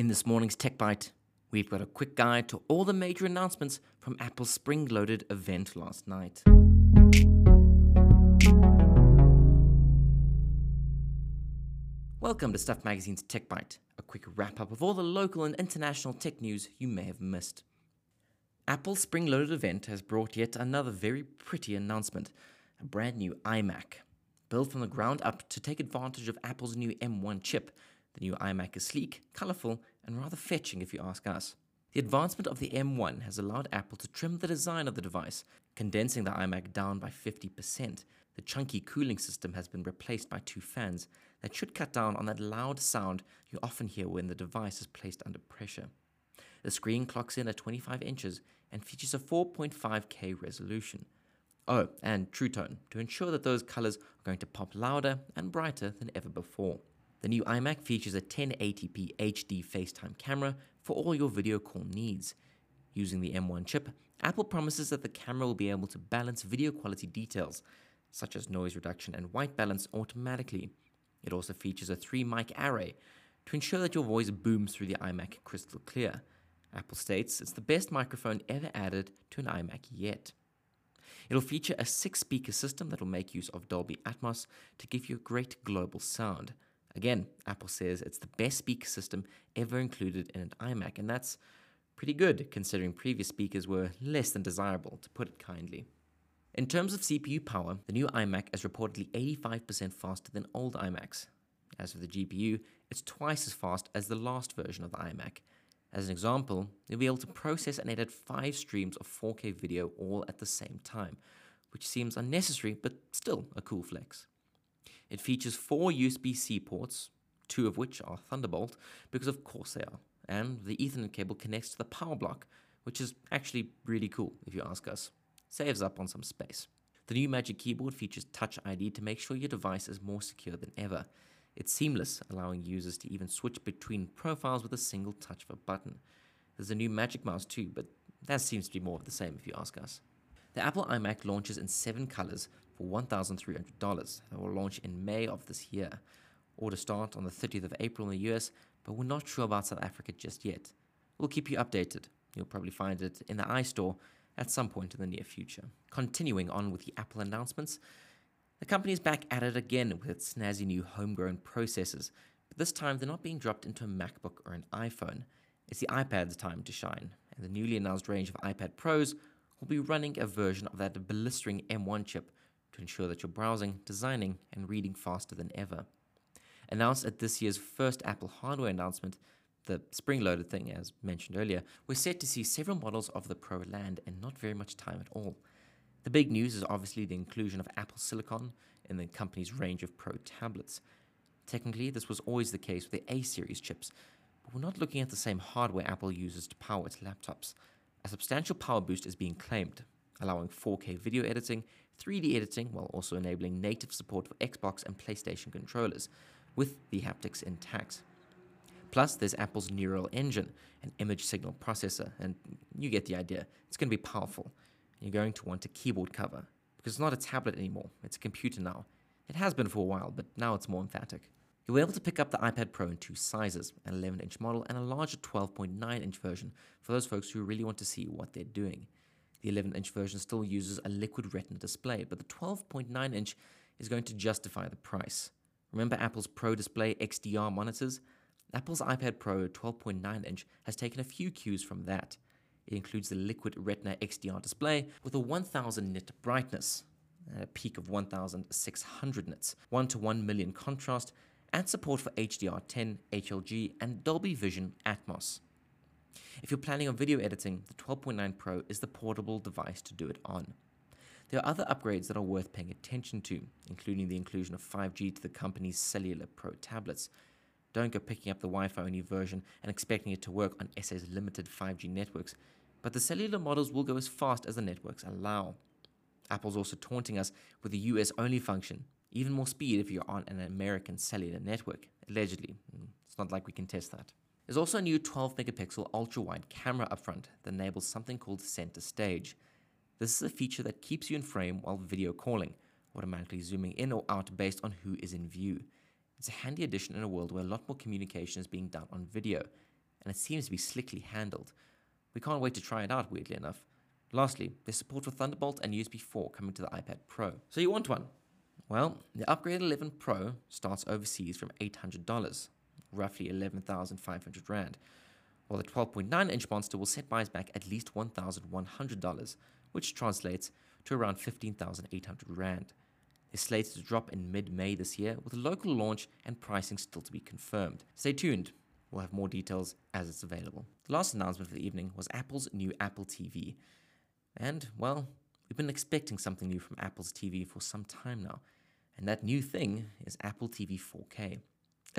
In this morning's Tech Bite, we've got a quick guide to all the major announcements from Apple's spring loaded event last night. Welcome to Stuff Magazine's Tech Bite, a quick wrap up of all the local and international tech news you may have missed. Apple's spring loaded event has brought yet another very pretty announcement a brand new iMac. Built from the ground up to take advantage of Apple's new M1 chip, the new iMac is sleek, colourful, and rather fetching if you ask us. The advancement of the M1 has allowed Apple to trim the design of the device, condensing the iMac down by 50%. The chunky cooling system has been replaced by two fans that should cut down on that loud sound you often hear when the device is placed under pressure. The screen clocks in at 25 inches and features a 4.5K resolution. Oh, and True Tone to ensure that those colors are going to pop louder and brighter than ever before. The new iMac features a 1080p HD FaceTime camera for all your video call needs. Using the M1 chip, Apple promises that the camera will be able to balance video quality details, such as noise reduction and white balance, automatically. It also features a 3 mic array to ensure that your voice booms through the iMac crystal clear. Apple states it's the best microphone ever added to an iMac yet. It'll feature a six speaker system that will make use of Dolby Atmos to give you a great global sound. Again, Apple says it's the best speaker system ever included in an iMac, and that's pretty good considering previous speakers were less than desirable, to put it kindly. In terms of CPU power, the new iMac is reportedly 85% faster than old iMacs. As for the GPU, it's twice as fast as the last version of the iMac. As an example, you'll be able to process and edit five streams of 4K video all at the same time, which seems unnecessary but still a cool flex. It features four USB C ports, two of which are Thunderbolt, because of course they are, and the Ethernet cable connects to the power block, which is actually really cool if you ask us. Saves up on some space. The new Magic Keyboard features Touch ID to make sure your device is more secure than ever. It's seamless, allowing users to even switch between profiles with a single touch of a button. There's a new Magic Mouse too, but that seems to be more of the same if you ask us. The Apple iMac launches in seven colors for $1,300. It will launch in May of this year. Orders start on the 30th of April in the US, but we're not sure about South Africa just yet. We'll keep you updated. You'll probably find it in the iStore at some point in the near future. Continuing on with the Apple announcements, the company is back at it again with its snazzy new homegrown processors, but this time they're not being dropped into a MacBook or an iPhone. It's the iPad's time to shine, and the newly announced range of iPad Pros will be running a version of that blistering M1 chip ensure that you're browsing, designing, and reading faster than ever. Announced at this year's first Apple hardware announcement, the spring loaded thing, as mentioned earlier, we're set to see several models of the Pro land in not very much time at all. The big news is obviously the inclusion of Apple Silicon in the company's range of Pro tablets. Technically, this was always the case with the A series chips, but we're not looking at the same hardware Apple uses to power its laptops. A substantial power boost is being claimed, allowing 4K video editing, 3D editing, while also enabling native support for Xbox and PlayStation controllers, with the haptics intact. Plus, there's Apple's Neural Engine, an image signal processor, and you get the idea. It's going to be powerful you're going to want a keyboard cover because it's not a tablet anymore, it's a computer now. It has been for a while, but now it's more emphatic. You'll be able to pick up the iPad Pro in two sizes an 11 inch model and a larger 12.9 inch version for those folks who really want to see what they're doing. The 11 inch version still uses a liquid retina display, but the 12.9 inch is going to justify the price. Remember Apple's Pro Display XDR monitors? Apple's iPad Pro 12.9 inch has taken a few cues from that. It includes the Liquid Retina XDR display with a 1000 nit brightness, a peak of 1600 nits, 1 to 1 million contrast, and support for HDR10, HLG, and Dolby Vision Atmos. If you're planning on video editing, the 12.9 Pro is the portable device to do it on. There are other upgrades that are worth paying attention to, including the inclusion of 5G to the company's Cellular Pro tablets. Don't go picking up the Wi Fi only version and expecting it to work on SA's limited 5G networks but the cellular models will go as fast as the networks allow. Apple's also taunting us with the US only function, even more speed if you're on an American cellular network, allegedly. Mm, it's not like we can test that. There's also a new 12 megapixel ultra wide camera up front that enables something called center stage. This is a feature that keeps you in frame while video calling, automatically zooming in or out based on who is in view. It's a handy addition in a world where a lot more communication is being done on video, and it seems to be slickly handled. We can't wait to try it out, weirdly enough. Lastly, there's support for Thunderbolt and USB 4 coming to the iPad Pro. So you want one? Well, the upgraded 11 Pro starts overseas from $800, roughly 11,500 Rand, while the 12.9 inch monster will set buyers back at least $1,100, which translates to around 15,800 Rand. It's slated to drop in mid May this year, with a local launch and pricing still to be confirmed. Stay tuned, we'll have more details as it's available. The last announcement for the evening was Apple's new Apple TV. And, well, we've been expecting something new from Apple's TV for some time now, and that new thing is Apple TV 4K.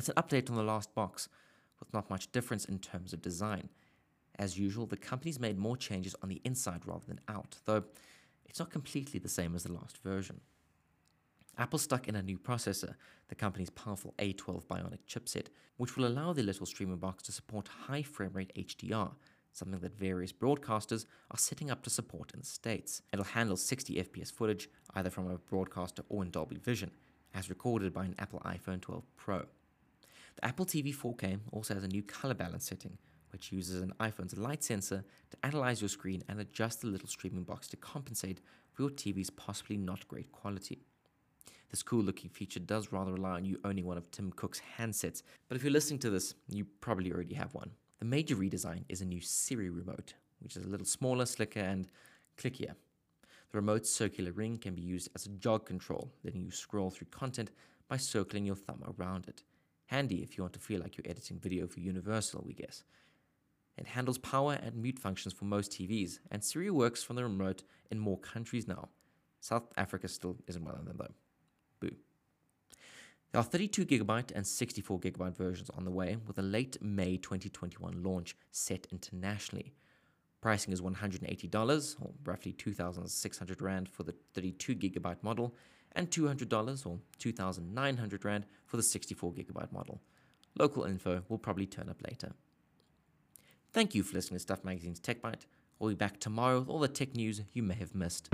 It's an update on the last box, with not much difference in terms of design. As usual, the company's made more changes on the inside rather than out, though it's not completely the same as the last version. Apple stuck in a new processor, the company's powerful A12 Bionic chipset, which will allow the little streaming box to support high frame rate HDR, something that various broadcasters are setting up to support in the States. It'll handle 60 FPS footage, either from a broadcaster or in Dolby Vision, as recorded by an Apple iPhone 12 Pro. The Apple TV 4K also has a new color balance setting, which uses an iPhone's light sensor to analyze your screen and adjust the little streaming box to compensate for your TV's possibly not great quality. This cool looking feature does rather rely on you owning one of Tim Cook's handsets, but if you're listening to this, you probably already have one. The major redesign is a new Siri remote, which is a little smaller, slicker, and clickier. The remote's circular ring can be used as a jog control, letting you scroll through content by circling your thumb around it. Handy if you want to feel like you're editing video for Universal, we guess. It handles power and mute functions for most TVs, and Siri works from the remote in more countries now. South Africa still isn't one of them, though. Boo. There are 32GB and 64GB versions on the way, with a late May 2021 launch set internationally. Pricing is $180, or roughly 2,600 Rand for the 32GB model, and $200, or 2,900 Rand for the 64GB model. Local info will probably turn up later. Thank you for listening to Stuff Magazine's Tech Bite. We'll be back tomorrow with all the tech news you may have missed.